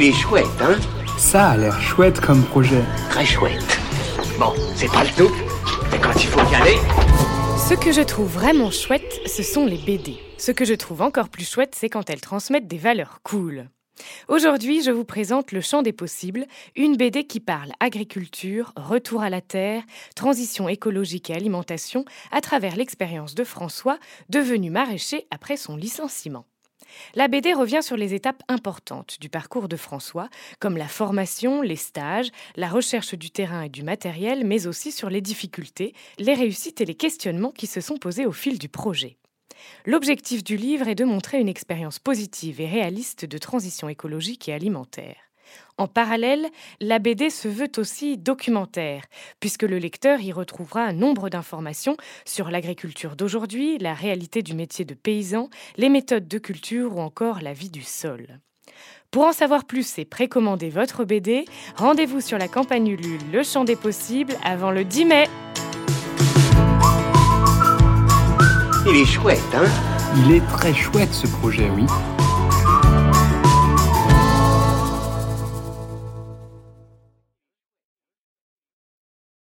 Il est chouette, hein Ça a l'air chouette comme projet. Très chouette. Bon, c'est pas le tout, mais quand il faut y aller... Ce que je trouve vraiment chouette, ce sont les BD. Ce que je trouve encore plus chouette, c'est quand elles transmettent des valeurs cool. Aujourd'hui, je vous présente Le Champ des Possibles, une BD qui parle agriculture, retour à la terre, transition écologique et alimentation à travers l'expérience de François, devenu maraîcher après son licenciement. La BD revient sur les étapes importantes du parcours de François, comme la formation, les stages, la recherche du terrain et du matériel, mais aussi sur les difficultés, les réussites et les questionnements qui se sont posés au fil du projet. L'objectif du livre est de montrer une expérience positive et réaliste de transition écologique et alimentaire. En parallèle, la BD se veut aussi documentaire, puisque le lecteur y retrouvera un nombre d'informations sur l'agriculture d'aujourd'hui, la réalité du métier de paysan, les méthodes de culture ou encore la vie du sol. Pour en savoir plus et précommander votre BD, rendez-vous sur la campagne Ulule Le Champ des Possibles avant le 10 mai. Il est chouette, hein? Il est très chouette ce projet, oui.